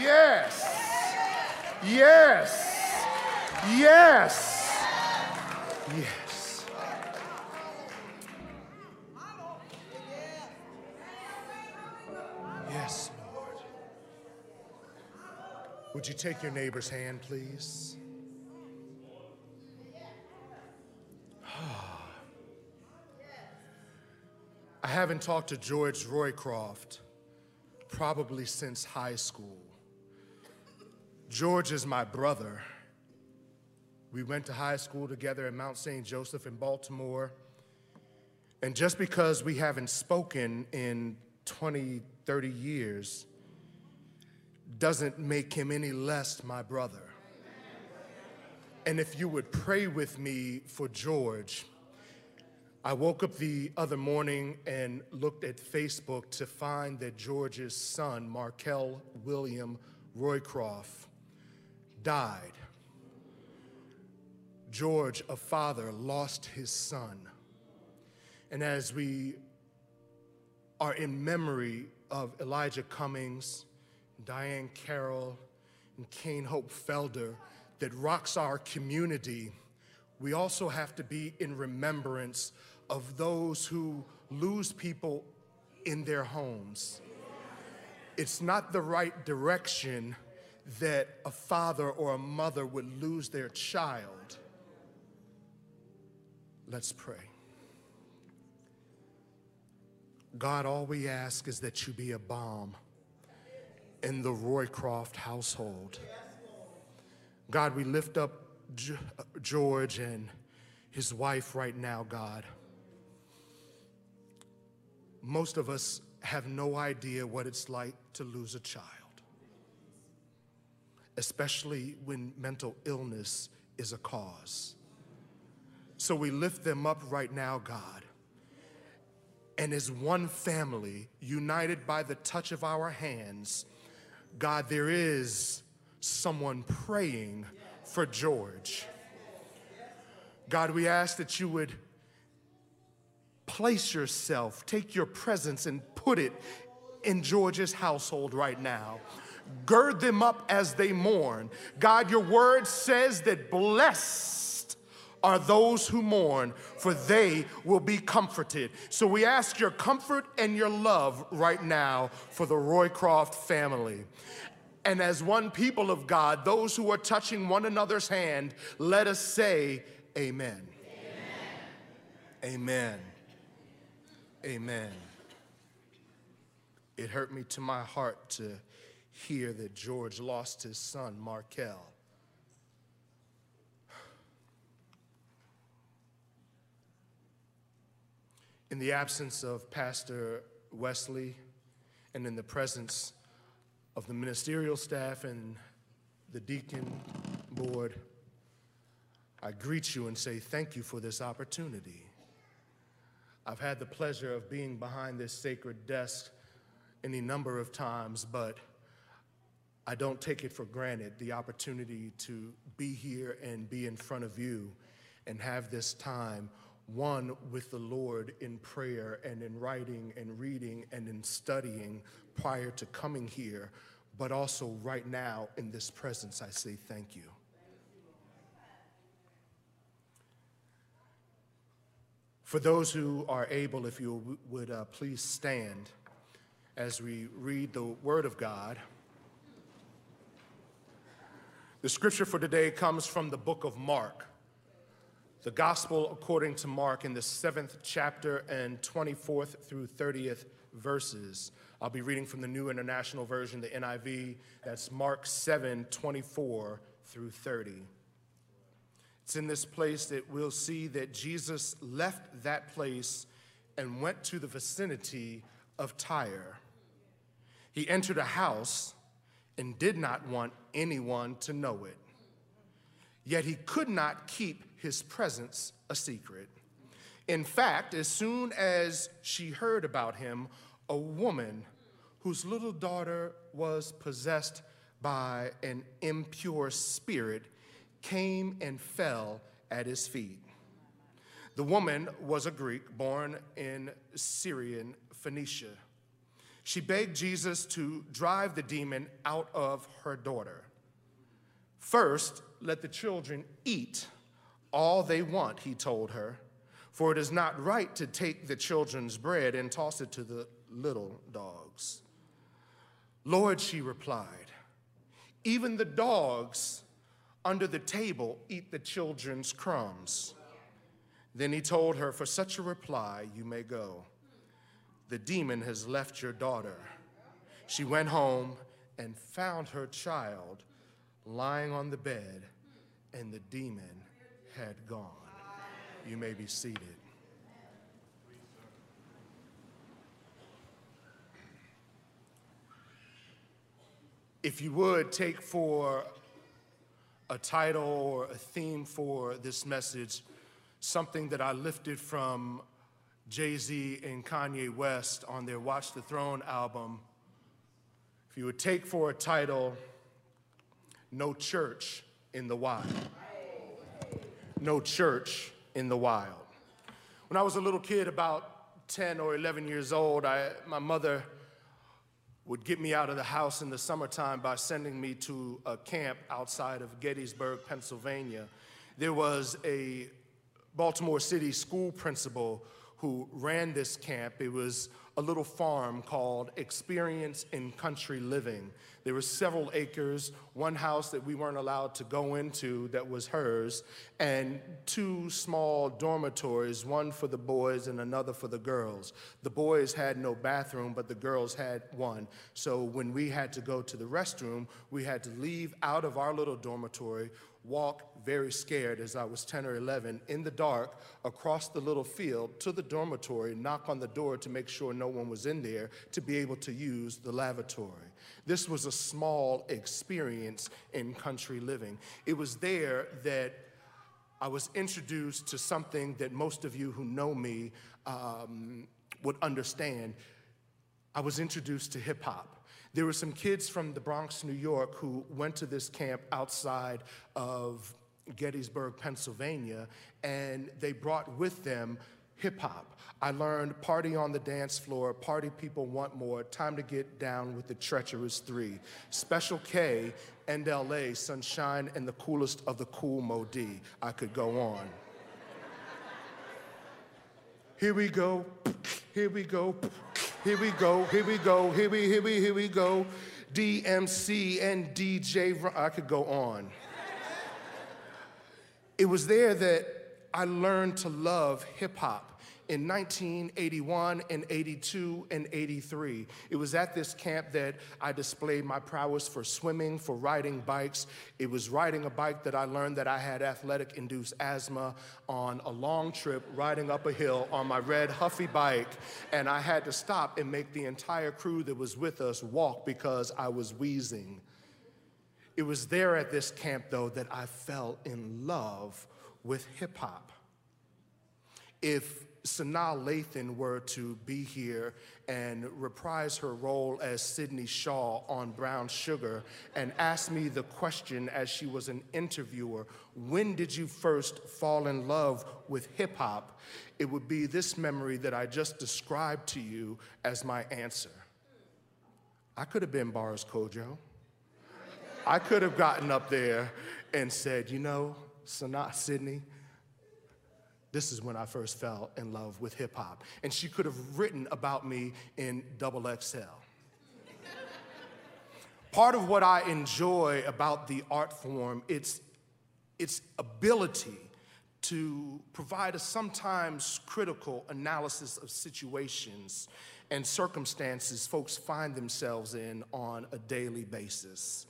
Yes. Yes. Yes. Yes. Yes, Lord. Would you take your neighbor's hand, please? I haven't talked to George Roycroft probably since high school. George is my brother. We went to high school together at Mount St. Joseph in Baltimore. And just because we haven't spoken in 20, 30 years doesn't make him any less my brother. And if you would pray with me for George, I woke up the other morning and looked at Facebook to find that George's son, Markel William Roycroft, died. George, a father, lost his son. And as we are in memory of Elijah Cummings, Diahann Carroll, and Cain Hope Felder that rocks our community, we also have to be in remembrance of those who lose people in their homes. It's not the right direction that a father or a mother would lose their child. Let's pray. God, all we ask is that you be a balm in the Roycroft household. God, we lift up George and his wife right now, God. Most of us have no idea what it's like to lose a child, especially when mental illness is a cause. So we lift them up right now, God. And as one family, united by the touch of our hands, God, there is someone praying for George. God, we ask that you would place yourself, take your presence, and put it in George's household right now. Gird them up as they mourn. God, your word says that blessed are those who mourn, for they will be comforted. So we ask your comfort and your love right now for the Roycroft family. And as one people of God, those who are touching one another's hand, let us say, Amen. Amen. Amen. It hurt me to my heart to hear that George lost his son, Markel. In the absence of Pastor Wesley and in the presence of the ministerial staff and the deacon board, I greet you and say thank you for this opportunity. I've had the pleasure of being behind this sacred desk any number of times, but I don't take it for granted the opportunity to be here and be in front of you and have this time, one with the Lord in prayer and in writing and reading and in studying prior to coming here, but also right now in this presence, I say thank you. For those who are able, if you would uh, please stand as we read the Word of God. The scripture for today comes from the book of Mark, the Gospel according to Mark in the seventh chapter and 24th through 30th verses. I'll be reading from the New International Version, the NIV. That's Mark 7 24 through 30. It's in this place that we'll see that Jesus left that place and went to the vicinity of Tyre. He entered a house and did not want anyone to know it. Yet he could not keep his presence a secret. In fact, as soon as she heard about him, a woman whose little daughter was possessed by an impure spirit came and fell at his feet. The woman was a Greek born in Syrian Phoenicia. She begged Jesus to drive the demon out of her daughter. First, let the children eat all they want, he told her, for it is not right to take the children's bread and toss it to the little dogs. Lord, she replied, even the dogs under the table eat the children's crumbs. Then he told her, For such a reply, you may go. The demon has left your daughter. She went home and found her child lying on the bed, and the demon had gone. You may be seated. If you would take for a title or a theme for this message, something that I lifted from Jay Z and Kanye West on their Watch the Throne album. If you would take for a title, No Church in the Wild. No Church in the Wild. When I was a little kid, about 10 or 11 years old, I, my mother would get me out of the house in the summertime by sending me to a camp outside of Gettysburg, Pennsylvania. There was a Baltimore City school principal who ran this camp. It was a little farm called Experience in Country Living. There were several acres, one house that we weren't allowed to go into that was hers, and two small dormitories, one for the boys and another for the girls. The boys had no bathroom, but the girls had one. So when we had to go to the restroom, we had to leave out of our little dormitory, walk very scared as I was 10 or 11 in the dark across the little field to the dormitory, knock on the door to make sure no one was in there to be able to use the lavatory. This was a small experience in country living. It was there that I was introduced to something that most of you who know me um, would understand. I was introduced to hip hop. There were some kids from the Bronx, New York, who went to this camp outside of Gettysburg, Pennsylvania, and they brought with them hip hop. I learned party on the dance floor, party people want more, time to get down with the treacherous three. Special K, NLA, Sunshine, and the coolest of the cool Mo I could go on. Here we go, here we go, here we go, here we go, here we, here we, here we go. DMC and DJ, I could go on. It was there that I learned to love hip hop in 1981 and 82 and 83. It was at this camp that I displayed my prowess for swimming, for riding bikes. It was riding a bike that I learned that I had athletic induced asthma on a long trip riding up a hill on my red Huffy bike. And I had to stop and make the entire crew that was with us walk because I was wheezing. It was there at this camp, though, that I fell in love with hip hop. If Sanaa Lathan were to be here and reprise her role as Sidney Shaw on Brown Sugar and ask me the question as she was an interviewer, when did you first fall in love with hip hop? It would be this memory that I just described to you as my answer. I could have been Bars Kojo. I could have gotten up there and said, you know, Sanaa, Sidney, this is when I first fell in love with hip hop. And she could have written about me in double XL. Part of what I enjoy about the art form, it's its ability to provide a sometimes critical analysis of situations and circumstances folks find themselves in on a daily basis.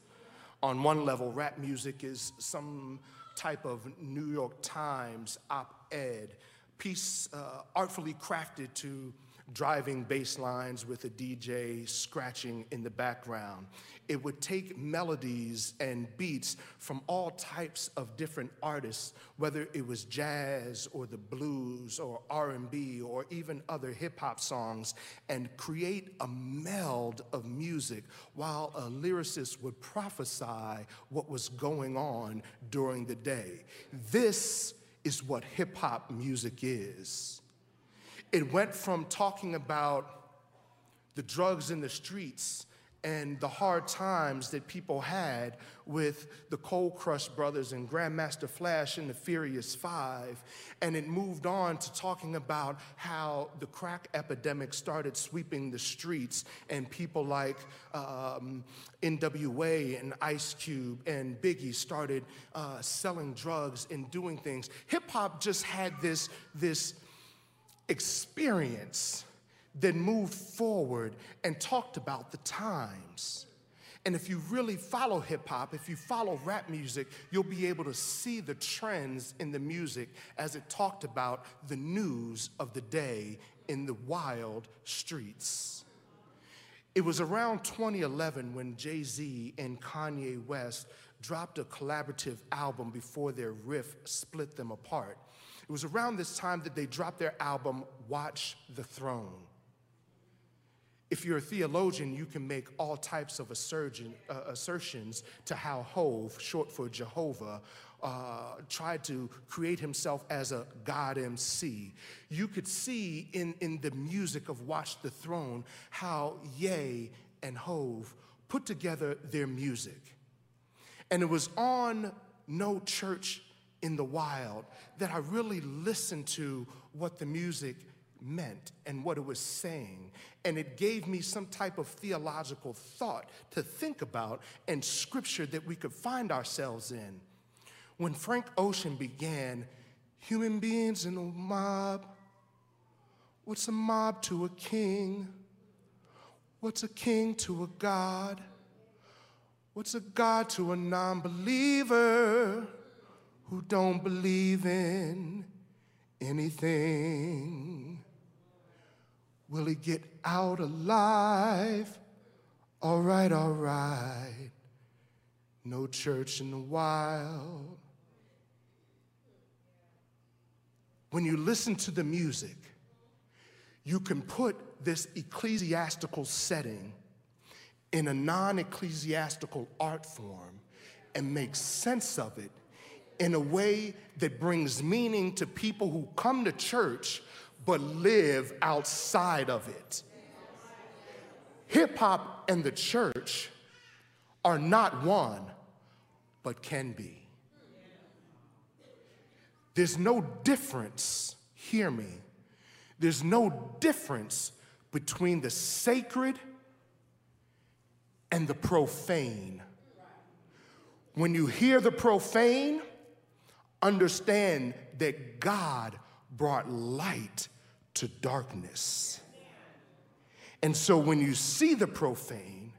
On one level, rap music is some type of New York Times op ed, piece uh, artfully crafted to driving bass lines with a DJ scratching in the background. It would take melodies and beats from all types of different artists, whether it was jazz or the blues or R&B or even other hip hop songs, and create a meld of music while a lyricist would prophesy what was going on during the day. This is what hip hop music is. It went from talking about the drugs in the streets, and the hard times that people had with the Cold Crush Brothers and Grandmaster Flash and the Furious Five. And it moved on to talking about how the crack epidemic started sweeping the streets, and people like um, NWA and Ice Cube and Biggie started uh, selling drugs and doing things. Hip hop just had this, this experience that moved forward and talked about the times. And if you really follow hip hop, if you follow rap music, you'll be able to see the trends in the music as it talked about the news of the day in the wild streets. It was around 2011 when Jay Z and Kanye West dropped a collaborative album before their riff split them apart. It was around this time that they dropped their album, Watch the Throne. If you're a theologian, you can make all types of assertion, uh, assertions to how Hove, short for Jehovah, uh, tried to create himself as a God MC. You could see in, in the music of Watch the Throne how Ye and Hove put together their music. And it was on No Church in the Wild that I really listened to what the music meant and what it was saying. And it gave me some type of theological thought to think about and scripture that we could find ourselves in. When Frank Ocean began, human beings in a mob, what's a mob to a king? What's a king to a God? What's a God to a non believer who don't believe in anything? Will he get out alive? All right, all right. No church in the wild. When you listen to the music, you can put this ecclesiastical setting in a non ecclesiastical art form and make sense of it in a way that brings meaning to people who come to church but live outside of it. Hip hop and the church are not one, but can be. There's no difference, hear me, there's no difference between the sacred and the profane. When you hear the profane, understand that God brought light to darkness. And so when you see the profane,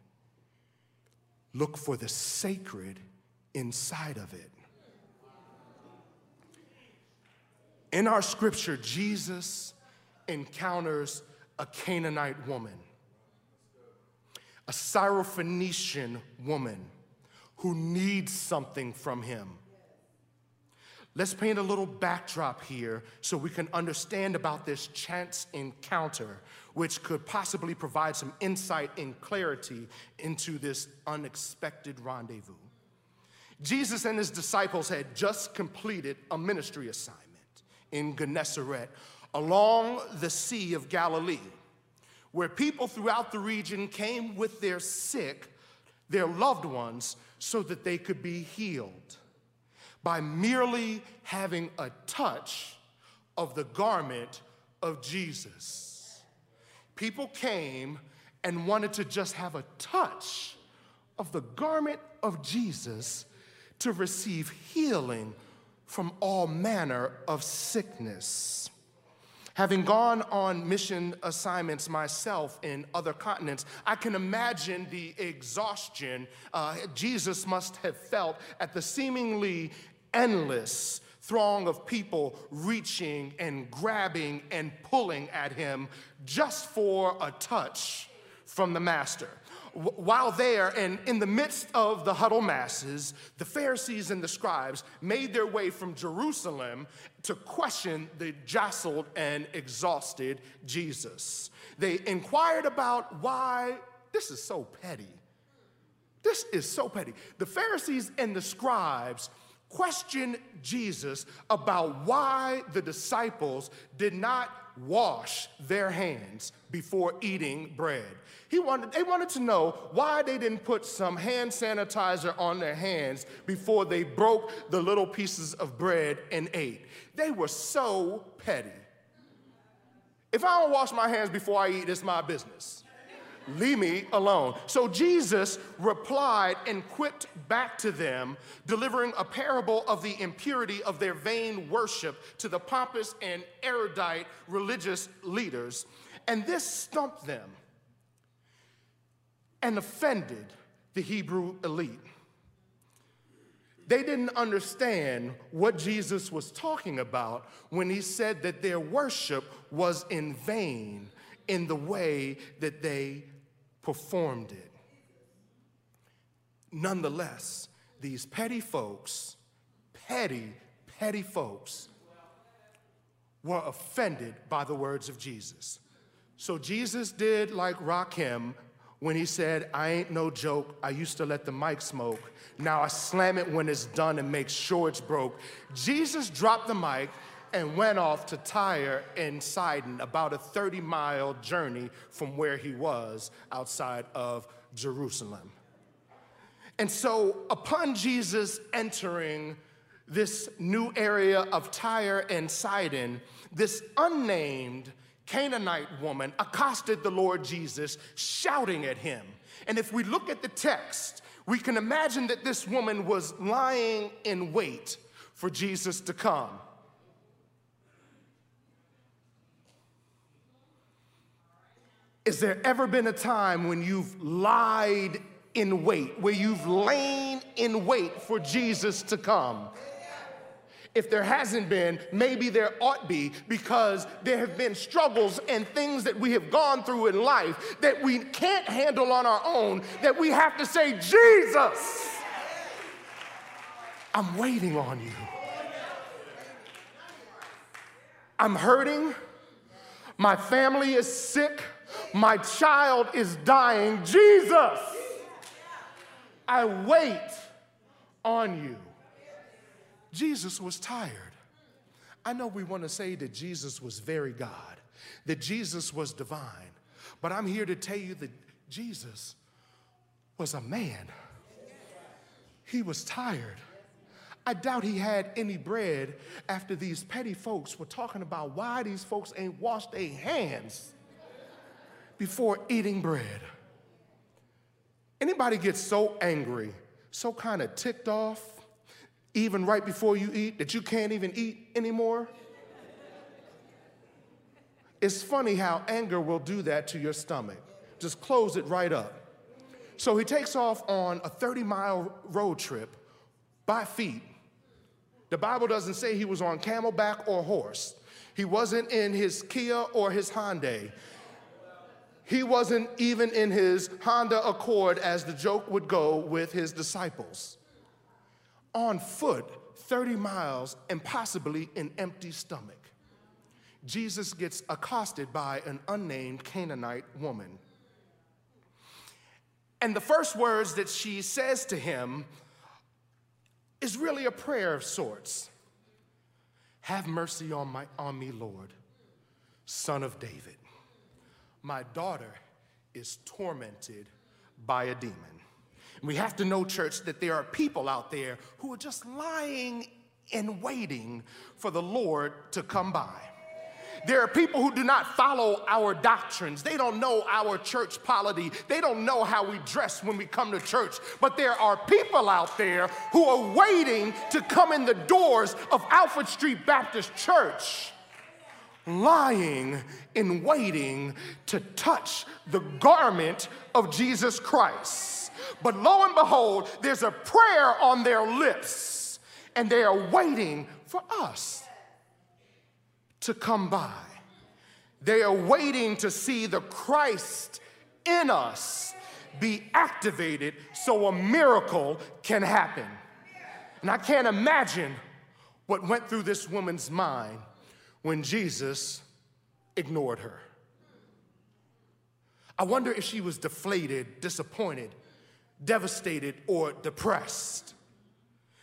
look for the sacred inside of it. In our scripture, Jesus encounters a Canaanite woman, a Syrophoenician woman who needs something from him. Let's paint a little backdrop here so we can understand about this chance encounter, which could possibly provide some insight and clarity into this unexpected rendezvous. Jesus and his disciples had just completed a ministry assignment in Gennesaret along the Sea of Galilee, where people throughout the region came with their sick, their loved ones, so that they could be healed by merely having a touch of the garment of Jesus. People came and wanted to just have a touch of the garment of Jesus to receive healing from all manner of sickness. Having gone on mission assignments myself in other continents, I can imagine the exhaustion uh, Jesus must have felt at the seemingly endless throng of people reaching and grabbing and pulling at him just for a touch from the master. While there and in the midst of the huddle masses, the Pharisees and the scribes made their way from Jerusalem to question the jostled and exhausted Jesus. They inquired about why this is so petty. This is so petty. The Pharisees and the scribes questioned Jesus about why the disciples did not wash their hands before eating bread. He wanted, they wanted to know why they didn't put some hand sanitizer on their hands before they broke the little pieces of bread and ate. They were so petty. If I don't wash my hands before I eat, it's my business. Leave me alone. So Jesus replied and quipped back to them, delivering a parable of the impurity of their vain worship to the pompous and erudite religious leaders. And this stumped them and offended the Hebrew elite. They didn't understand what Jesus was talking about when he said that their worship was in vain in the way that they performed it. Nonetheless, these petty folks, petty, petty folks, were offended by the words of Jesus. So Jesus did like Rakim when he said, I ain't no joke, I used to let the mic smoke. Now I slam it when it's done and make sure it's broke. Jesus dropped the mic and went off to Tyre and Sidon, about a 30 mile journey from where he was outside of Jerusalem. And so, upon Jesus entering this new area of Tyre and Sidon, this unnamed Canaanite woman accosted the Lord Jesus, shouting at him. And if we look at the text, we can imagine that this woman was lying in wait for Jesus to come. Is there ever been a time when you've lied in wait, where you've lain in wait for Jesus to come? If there hasn't been, maybe there ought be because there have been struggles and things that we have gone through in life that we can't handle on our own, that we have to say, Jesus, I'm waiting on you. I'm hurting. My family is sick. My child is dying. Jesus, I wait on you. Jesus was tired. I know we want to say that Jesus was very God, that Jesus was divine, but I'm here to tell you that Jesus was a man. He was tired. I doubt he had any bread after these petty folks were talking about why these folks ain't washed their hands before eating bread. Anybody get so angry, so kind of ticked off, even right before you eat, that you can't even eat anymore? It's funny how anger will do that to your stomach. Just close it right up. So he takes off on a 30 mile road trip by feet. The Bible doesn't say he was on camelback or horse. He wasn't in his Kia or his Hyundai. He wasn't even in his Honda Accord, as the joke would go with his disciples. On foot, 30 miles, and possibly an empty stomach. Jesus gets accosted by an unnamed Canaanite woman. And the first words that she says to him is really a prayer of sorts. Have mercy on, my, on me, Lord, son of David. My daughter is tormented by a demon. We have to know, church, that there are people out there who are just lying and waiting for the Lord to come by. There are people who do not follow our doctrines. They don't know our church polity. They don't know how we dress when we come to church. But there are people out there who are waiting to come in the doors of Alfred Street Baptist Church lying in waiting to touch the garment of Jesus Christ. But lo and behold, there's a prayer on their lips, and they are waiting for us to come by. They are waiting to see the Christ in us be activated so a miracle can happen. And I can't imagine what went through this woman's mind when Jesus ignored her. I wonder if she was deflated, disappointed, devastated, or depressed.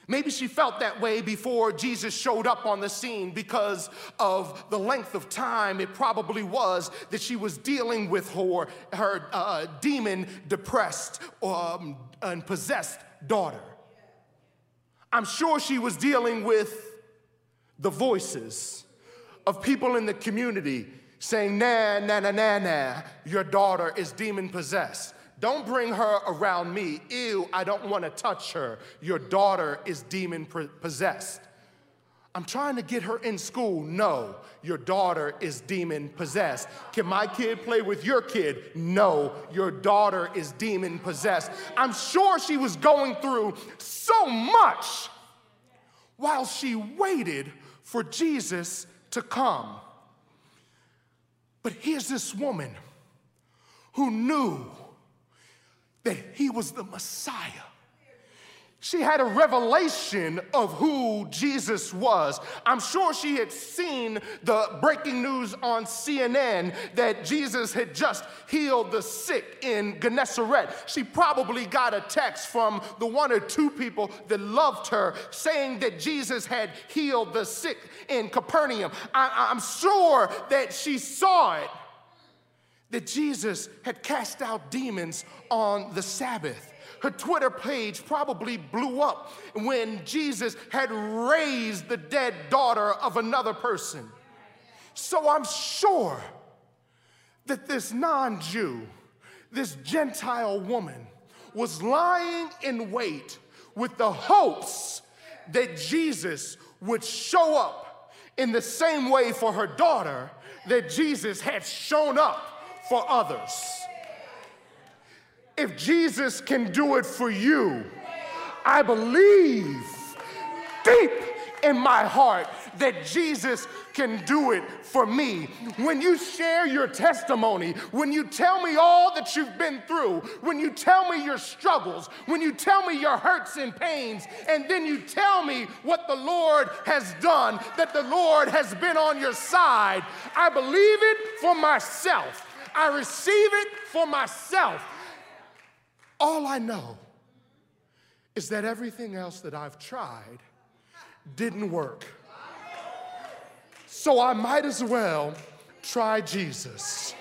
Maybe she felt that way before Jesus showed up on the scene because of the length of time it probably was that she was dealing with her, her uh, demon depressed um, and possessed daughter. I'm sure she was dealing with the voices of people in the community saying, nah, nah, nah, nah, nah, your daughter is demon possessed. Don't bring her around me. Ew, I don't want to touch her. Your daughter is demon possessed. I'm trying to get her in school. No, your daughter is demon possessed. Can my kid play with your kid? No, your daughter is demon possessed. I'm sure she was going through so much while she waited for Jesus to come. But here's this woman who knew that he was the Messiah. She had a revelation of who Jesus was. I'm sure she had seen the breaking news on CNN that Jesus had just healed the sick in Gennesaret. She probably got a text from the one or two people that loved her saying that Jesus had healed the sick in Capernaum. I, am sure that she saw it that Jesus had cast out demons on the Sabbath. Her Twitter page probably blew up when Jesus had raised the dead daughter of another person. So I'm sure that this non Jew, this Gentile woman, was lying in wait with the hopes that Jesus would show up in the same way for her daughter that Jesus had shown up for others. If Jesus can do it for you, I believe deep in my heart that Jesus can do it for me. When you share your testimony, when you tell me all that you've been through, when you tell me your struggles, when you tell me your hurts and pains, and then you tell me what the Lord has done, that the Lord has been on your side, I believe it for myself. I receive it for myself. All I know is that everything else that I've tried didn't work. So I might as well try Jesus.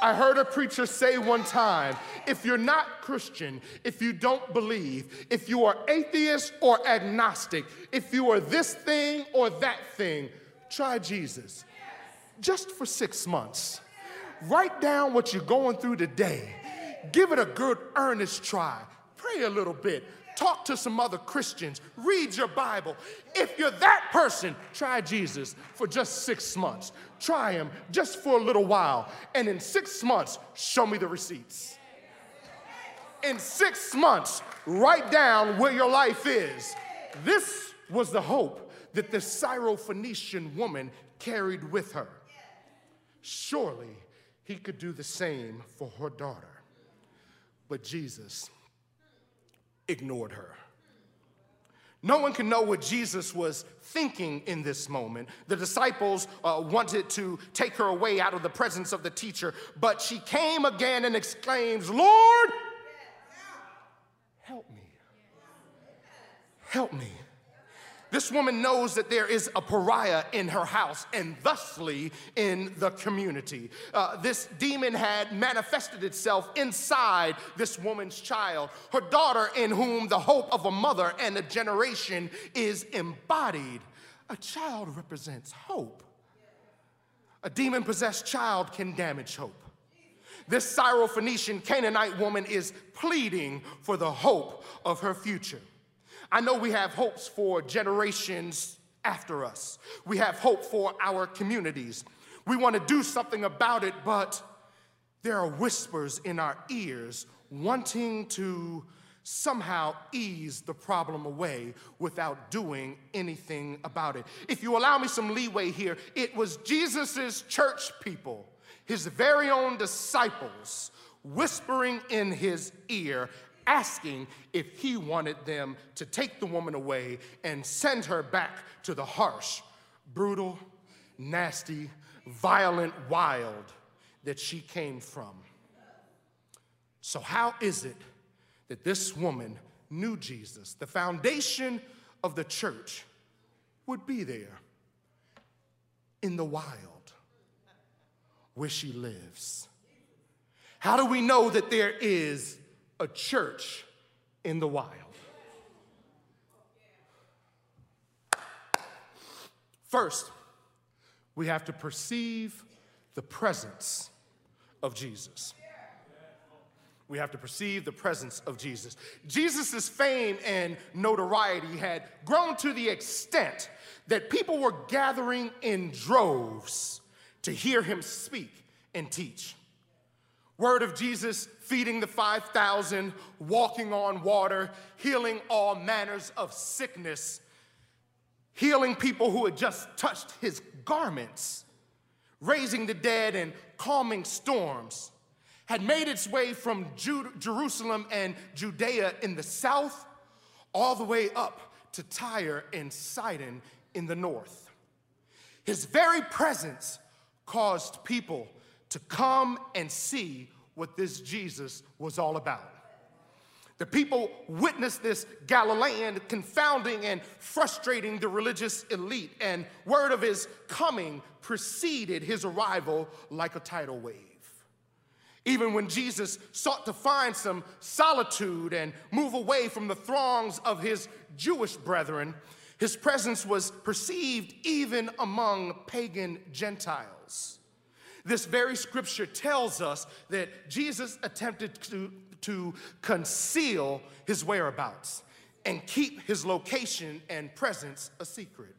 I heard a preacher say one time if you're not Christian, if you don't believe, if you are atheist or agnostic, if you are this thing or that thing, try Jesus. Just for six months. Write down what you're going through today. Give it a good, earnest try. Pray a little bit. Talk to some other Christians. Read your Bible. If you're that person, try Jesus for just six months. Try him just for a little while. And in six months, show me the receipts. In six months, write down where your life is. This was the hope that the Syrophoenician woman carried with her. Surely he could do the same for her daughter. But Jesus ignored her. No one can know what Jesus was thinking in this moment. The disciples uh, wanted to take her away out of the presence of the teacher, but she came again and exclaims, Lord, help me. Help me. This woman knows that there is a pariah in her house and thusly in the community. Uh, this demon had manifested itself inside this woman's child, her daughter, in whom the hope of a mother and a generation is embodied. A child represents hope. A demon possessed child can damage hope. This Syrophoenician Canaanite woman is pleading for the hope of her future. I know we have hopes for generations after us. We have hope for our communities. We want to do something about it, but there are whispers in our ears wanting to somehow ease the problem away without doing anything about it. If you allow me some leeway here, it was Jesus's church people, his very own disciples, whispering in his ear asking if he wanted them to take the woman away and send her back to the harsh, brutal, nasty, violent wild that she came from. So, how is it that this woman knew Jesus? The foundation of the church would be there in the wild where she lives? How do we know that there is a church in the wild? First, we have to perceive the presence of Jesus. We have to perceive the presence of Jesus. Jesus' fame and notoriety had grown to the extent that people were gathering in droves to hear him speak and teach. Word of Jesus feeding the 5,000, walking on water, healing all manners of sickness, healing people who had just touched his garments, raising the dead and calming storms had made its way from Jerusalem and Judea in the south all the way up to Tyre and Sidon in the north. His very presence caused people to come and see what this Jesus was all about. The people witnessed this Galilean confounding and frustrating the religious elite, and word of his coming preceded his arrival like a tidal wave. Even when Jesus sought to find some solitude and move away from the throngs of his Jewish brethren, his presence was perceived even among pagan Gentiles. This very scripture tells us that Jesus attempted to, to conceal his whereabouts and keep his location and presence a secret.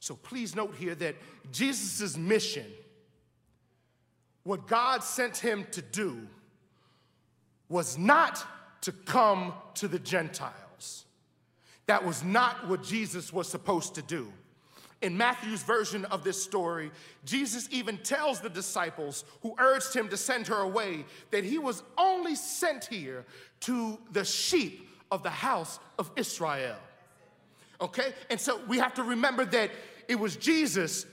So please note here that Jesus' mission what God sent him to do was not to come to the Gentiles. That was not what Jesus was supposed to do. In Matthew's version of this story, Jesus even tells the disciples who urged him to send her away that he was only sent here to the sheep of the house of Israel. Okay? And so we have to remember that it was Jesus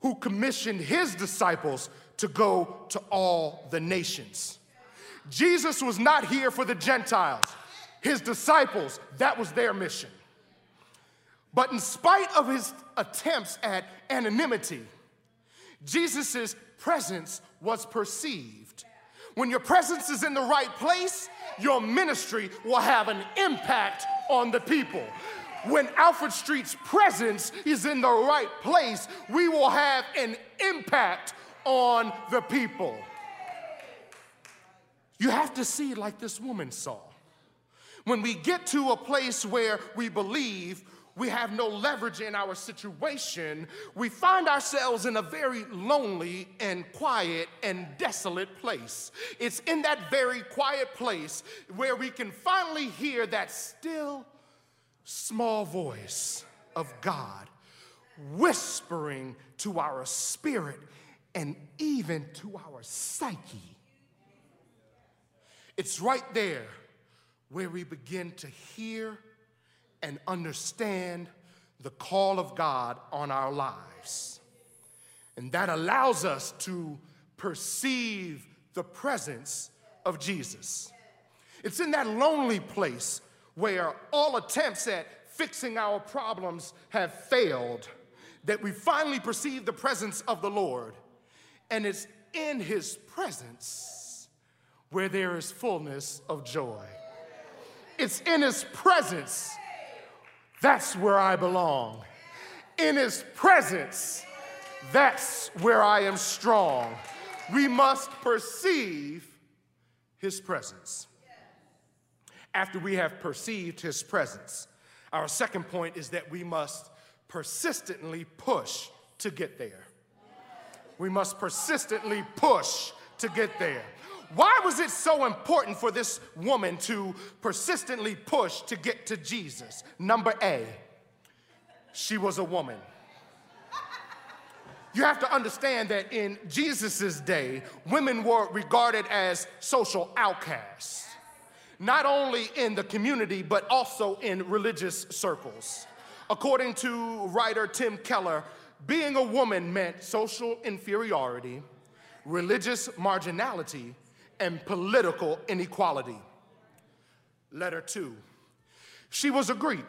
who commissioned his disciples to go to all the nations. Jesus was not here for the Gentiles. His disciples, that was their mission. But in spite of his attempts at anonymity, Jesus' presence was perceived. When your presence is in the right place, your ministry will have an impact on the people. When Alfred Street's presence is in the right place, we will have an impact on the people. You have to see like this woman saw. When we get to a place where we believe we have no leverage in our situation, we find ourselves in a very lonely and quiet and desolate place. It's in that very quiet place where we can finally hear that still small voice of God whispering to our spirit and even to our psyche. It's right there where we begin to hear and understand the call of God on our lives. And that allows us to perceive the presence of Jesus. It's in that lonely place where all attempts at fixing our problems have failed that we finally perceive the presence of the Lord and it's in his presence where there is fullness of joy. It's in his presence. That's where I belong. In his presence, that's where I am strong. We must perceive his presence. After we have perceived his presence, our second point is that we must persistently push to get there. We must persistently push to get there. Why was it so important for this woman to persistently push to get to Jesus? Number A, she was a woman. You have to understand that in Jesus' day, women were regarded as social outcasts, not only in the community, but also in religious circles. According to writer Tim Keller, being a woman meant social inferiority, religious marginality, and political inequality. Letter two. She was a Greek,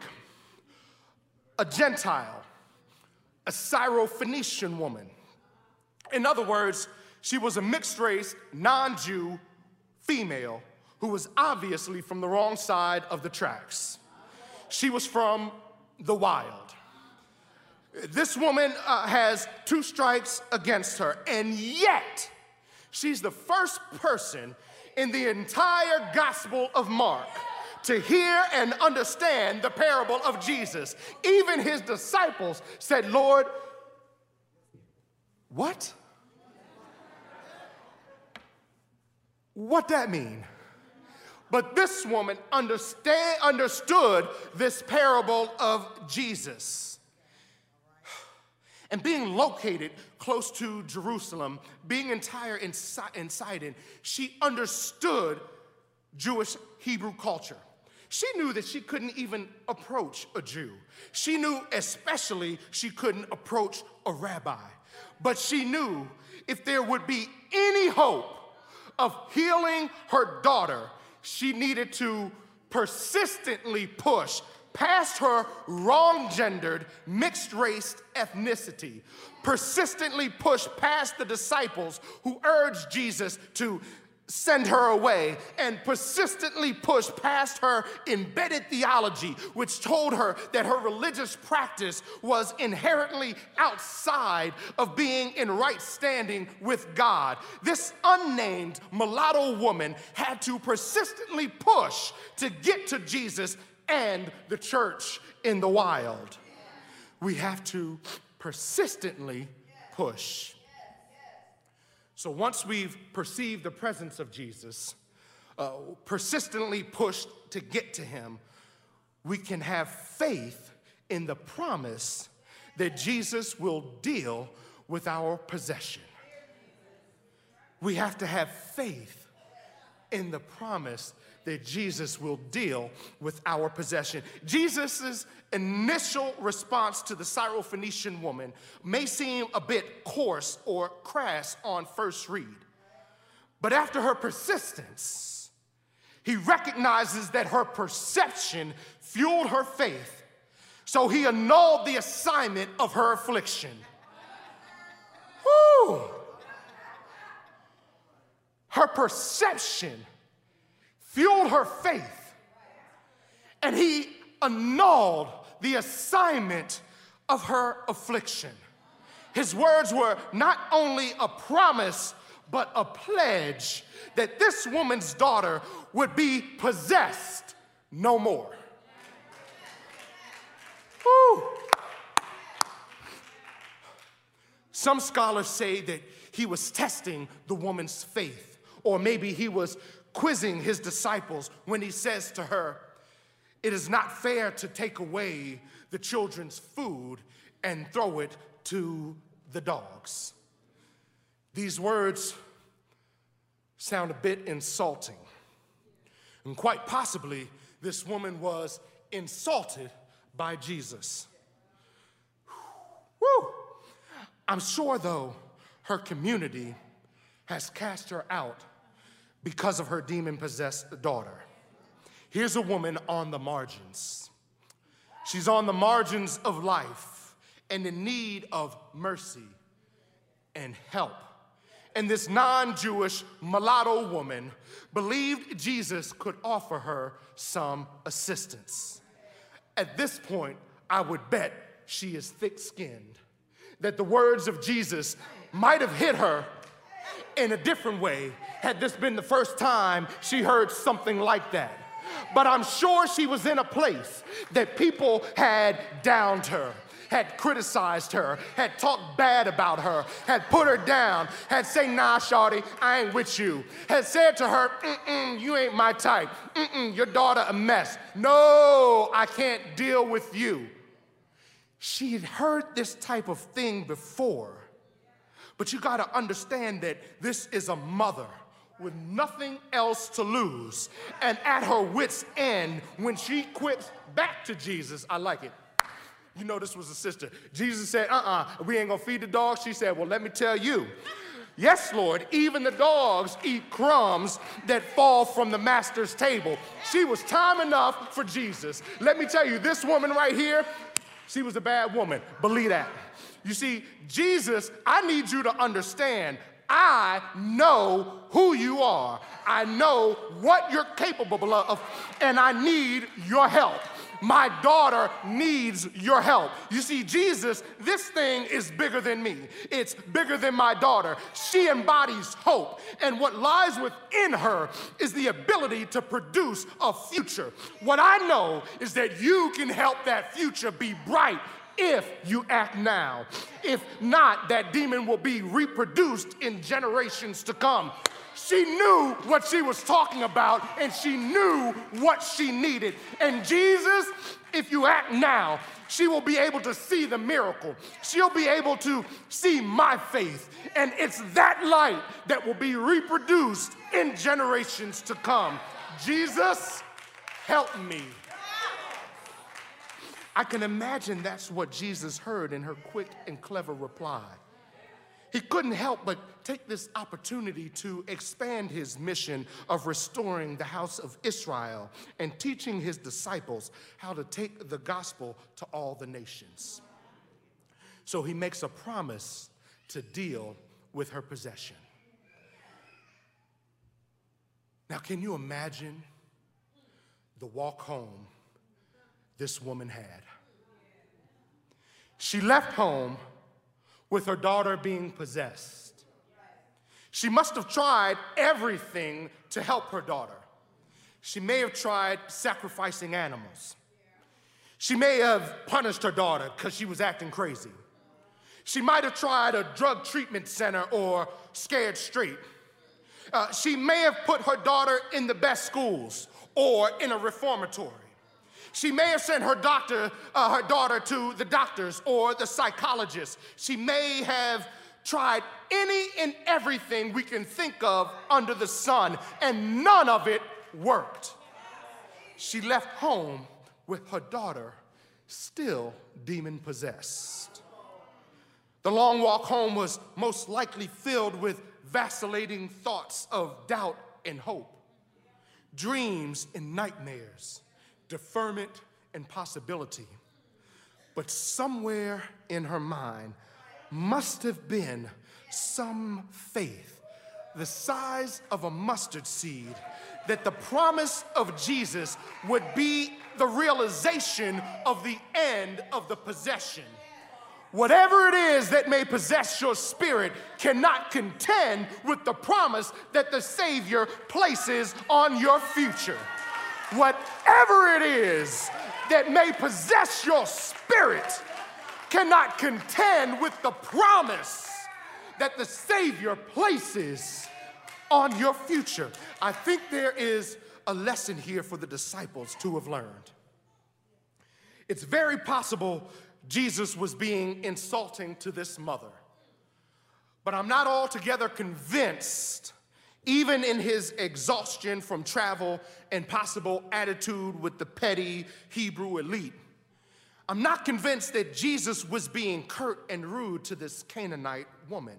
a Gentile, a Syrophoenician woman. In other words, she was a mixed race, non Jew female who was obviously from the wrong side of the tracks. She was from the wild. This woman uh, has two strikes against her, and yet she's the first person in the entire Gospel of Mark to hear and understand the parable of Jesus. Even his disciples said, Lord, what? What that mean? But this woman understand, understood this parable of Jesus. And being located close to Jerusalem, being in Tyre in, in Sidon, she understood Jewish Hebrew culture. She knew that she couldn't even approach a Jew. She knew especially she couldn't approach a rabbi. But she knew if there would be any hope of healing her daughter, she needed to persistently push past her wrong gendered, mixed race ethnicity, persistently pushed past the disciples who urged Jesus to send her away and persistently pushed past her embedded theology, which told her that her religious practice was inherently outside of being in right standing with God. This unnamed mulatto woman had to persistently push to get to Jesus and the church in the wild. We have to persistently push. So once we've perceived the presence of Jesus, uh, persistently pushed to get to him, we can have faith in the promise that Jesus will deal with our possession. We have to have faith in the promise that Jesus will deal with our possession. Jesus' initial response to the Syrophoenician woman may seem a bit coarse or crass on first read, but after her persistence, he recognizes that her perception fueled her faith, so he annulled the assignment of her affliction. Woo! Her perception fueled her faith, and he annulled the assignment of her affliction. His words were not only a promise, but a pledge that this woman's daughter would be possessed no more. Woo. Some scholars say that he was testing the woman's faith, or maybe he was quizzing his disciples when he says to her, It is not fair to take away the children's food and throw it to the dogs. These words sound a bit insulting. And quite possibly, this woman was insulted by Jesus. Woo! I'm sure, though, her community has cast her out because of her demon possessed daughter. Here's a woman on the margins. She's on the margins of life and in need of mercy and help. And this non Jewish mulatto woman believed Jesus could offer her some assistance. At this point, I would bet she is thick skinned, that the words of Jesus might have hit her in a different way had this been the first time she heard something like that. But I'm sure she was in a place that people had downed her had criticized her, had talked bad about her, had put her down, had said, nah, shawty, I ain't with you, had said to her, mm-mm, you ain't my type, mm-mm, your daughter a mess, no, I can't deal with you. She had heard this type of thing before, but you got to understand that this is a mother with nothing else to lose and at her wits' end when she quits back to Jesus. I like it. You know, this was a sister. Jesus said, uh uh-uh, uh, we ain't gonna feed the dogs. She said, well, let me tell you. Yes, Lord, even the dogs eat crumbs that fall from the master's table. She was time enough for Jesus. Let me tell you, this woman right here, She was a bad woman. Believe that. You see, Jesus, I need you to understand I know who you are. I know what you're capable of, and I need your help. My daughter needs your help. You see, Jesus, this thing is bigger than me. It's bigger than my daughter. She embodies hope, and what lies within her is the ability to produce a future. What I know is that you can help that future be bright if you act now. If not, that demon will be reproduced in generations to come. She knew what she was talking about and she knew what she needed. And Jesus, if you act now, she will be able to see the miracle. She'll be able to see my faith. And it's that light that will be reproduced in generations to come. Jesus, help me. I can imagine that's what Jesus heard in her quick and clever reply. He couldn't help but take this opportunity to expand his mission of restoring the house of Israel and teaching his disciples how to take the gospel to all the nations. So he makes a promise to deal with her possession. Now, can you imagine the walk home this woman had. She left home with her daughter being possessed. She must have tried everything to help her daughter. She may have tried sacrificing animals. She may have punished her daughter because she was acting crazy. She might have tried a drug treatment center or scared straight. Uh, she may have put her daughter in the best schools or in a reformatory. She may have sent her doctor, uh, her daughter to the doctors or the psychologist. She may have tried any and everything we can think of under the sun, and none of it worked. She left home with her daughter still demon possessed. The long walk home was most likely filled with vacillating thoughts of doubt and hope, dreams and nightmares deferment, and possibility. But somewhere in her mind must have been some faith the size of a mustard seed that the promise of Jesus would be the realization of the end of the possession. Whatever it is that may possess your spirit cannot contend with the promise that the Savior places on your future whatever it is that may possess your spirit cannot contend with the promise that the Savior places on your future. I think there is a lesson here for the disciples to have learned. It's very possible Jesus was being insulting to this mother, but I'm not altogether convinced even in his exhaustion from travel and possible attitude with the petty Hebrew elite. I'm not convinced that Jesus was being curt and rude to this Canaanite woman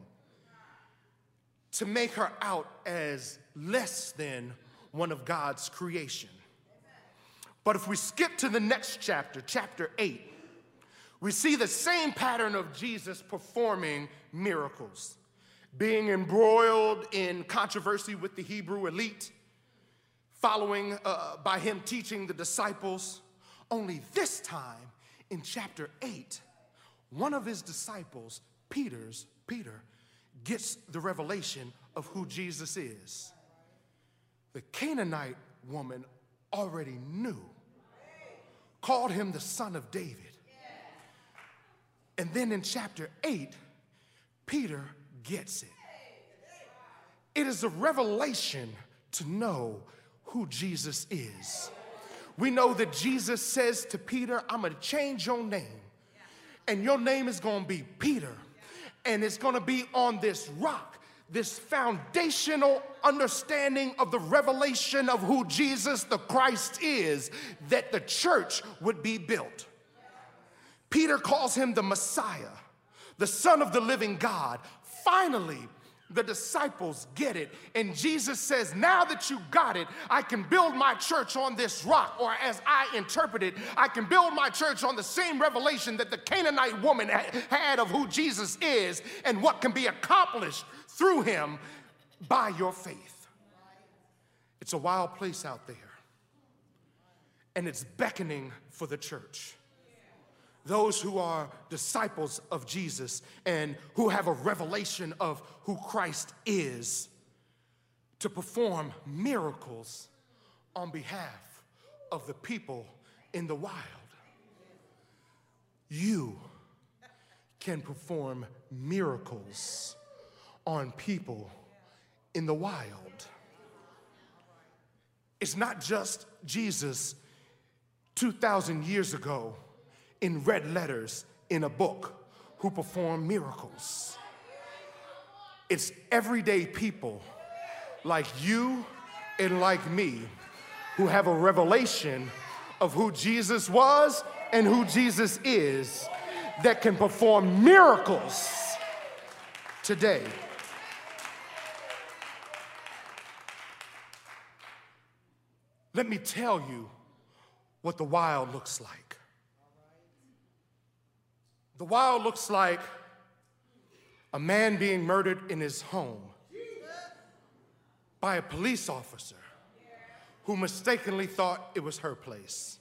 to make her out as less than one of God's creation. But if we skip to the next chapter, chapter 8, we see the same pattern of Jesus performing miracles being embroiled in controversy with the Hebrew elite, following uh, by him teaching the disciples. Only this time in chapter 8, one of his disciples, Peter's, Peter, gets the revelation of who Jesus is. The Canaanite woman already knew, called him the son of David. And then in chapter 8, Peter gets it. It is a revelation to know who Jesus is. We know that Jesus says to Peter, I'm gonna change your name, and your name is gonna be Peter, and it's gonna be on this rock, this foundational understanding of the revelation of who Jesus the Christ is, that the church would be built. Peter calls him the Messiah, the Son of the living God, finally, the disciples get it. And Jesus says, Now that you got it, I can build my church on this rock. Or as I interpret it, I can build my church on the same revelation that the Canaanite woman had of who Jesus is and what can be accomplished through him by your faith. It's a wild place out there, and it's beckoning for the church those who are disciples of Jesus and who have a revelation of who Christ is to perform miracles on behalf of the people in the wild. You can perform miracles on people in the wild. It's not just Jesus 2,000 years ago in red letters in a book who perform miracles. It's everyday people like you and like me who have a revelation of who Jesus was and who Jesus is that can perform miracles today. Let me tell you what the wild looks like. The wild looks like a man being murdered in his home by a police officer who mistakenly thought it was her place.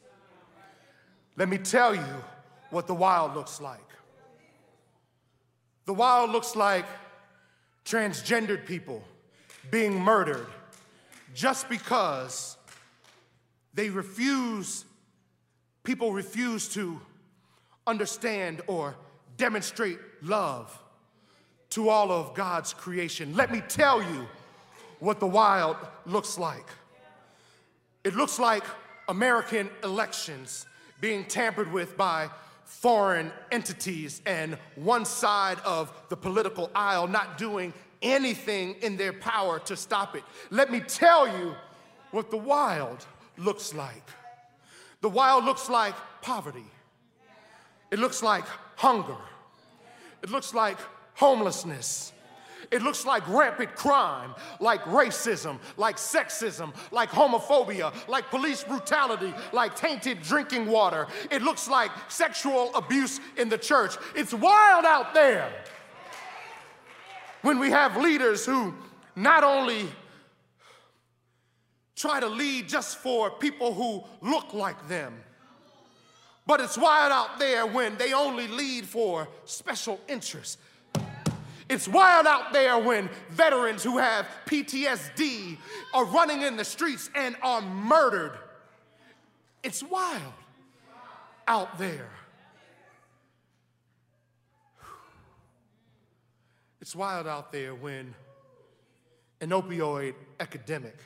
Let me tell you what the wild looks like. The wild looks like transgendered people being murdered just because they refuse, people refuse to understand or demonstrate love to all of God's creation. Let me tell you what the wild looks like. It looks like American elections being tampered with by foreign entities and one side of the political aisle not doing anything in their power to stop it. Let me tell you what the wild looks like. The wild looks like poverty. It looks like hunger. It looks like homelessness. It looks like rampant crime, like racism, like sexism, like homophobia, like police brutality, like tainted drinking water. It looks like sexual abuse in the church. It's wild out there when we have leaders who not only try to lead just for people who look like them, but it's wild out there when they only lead for special interests. It's wild out there when veterans who have PTSD are running in the streets and are murdered. It's wild out there. It's wild out there when an opioid epidemic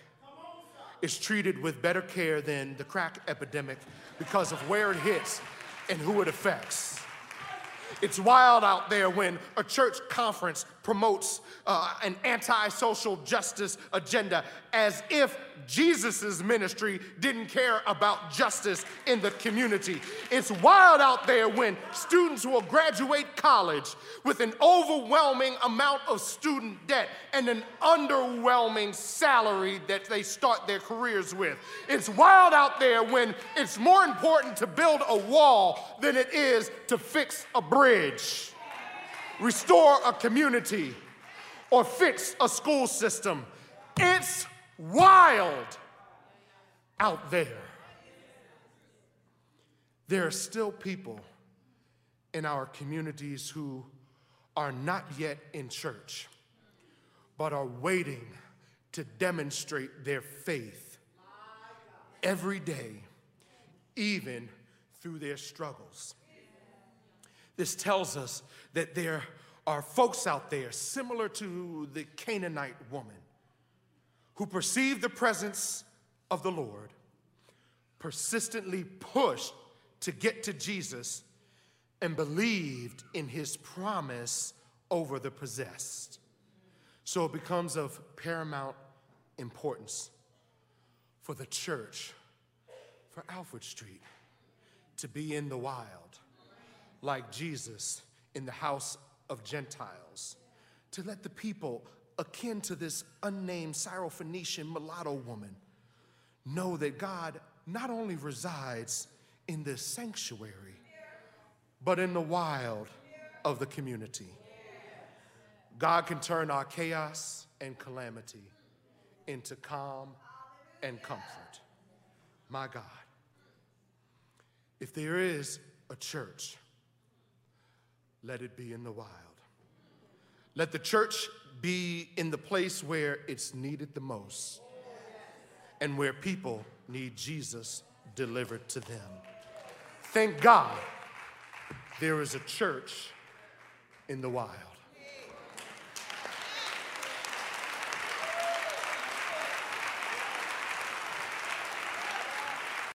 is treated with better care than the crack epidemic because of where it hits and who it affects. It's wild out there when a church conference promotes uh, an anti social justice agenda as if Jesus' ministry didn't care about justice in the community. It's wild out there when students will graduate college with an overwhelming amount of student debt and an underwhelming salary that they start their careers with. It's wild out there when it's more important to build a wall than it is to fix a bridge, restore a community, or fix a school system. It's wild out there. There are still people in our communities who are not yet in church, but are waiting to demonstrate their faith every day, even through their struggles. This tells us that there are folks out there similar to the Canaanite woman who perceived the presence of the Lord, persistently pushed to get to Jesus, and believed in his promise over the possessed. So it becomes of paramount importance for the church, for Alfred Street, to be in the wild, like Jesus in the house of Gentiles, to let the people akin to this unnamed Syrophoenician mulatto woman, know that God not only resides in this sanctuary, but in the wild of the community. God can turn our chaos and calamity into calm and comfort. My God. If there is a church, let it be in the wild. Let the church be in the place where it's needed the most and where people need Jesus delivered to them. Thank God there is a church in the wild.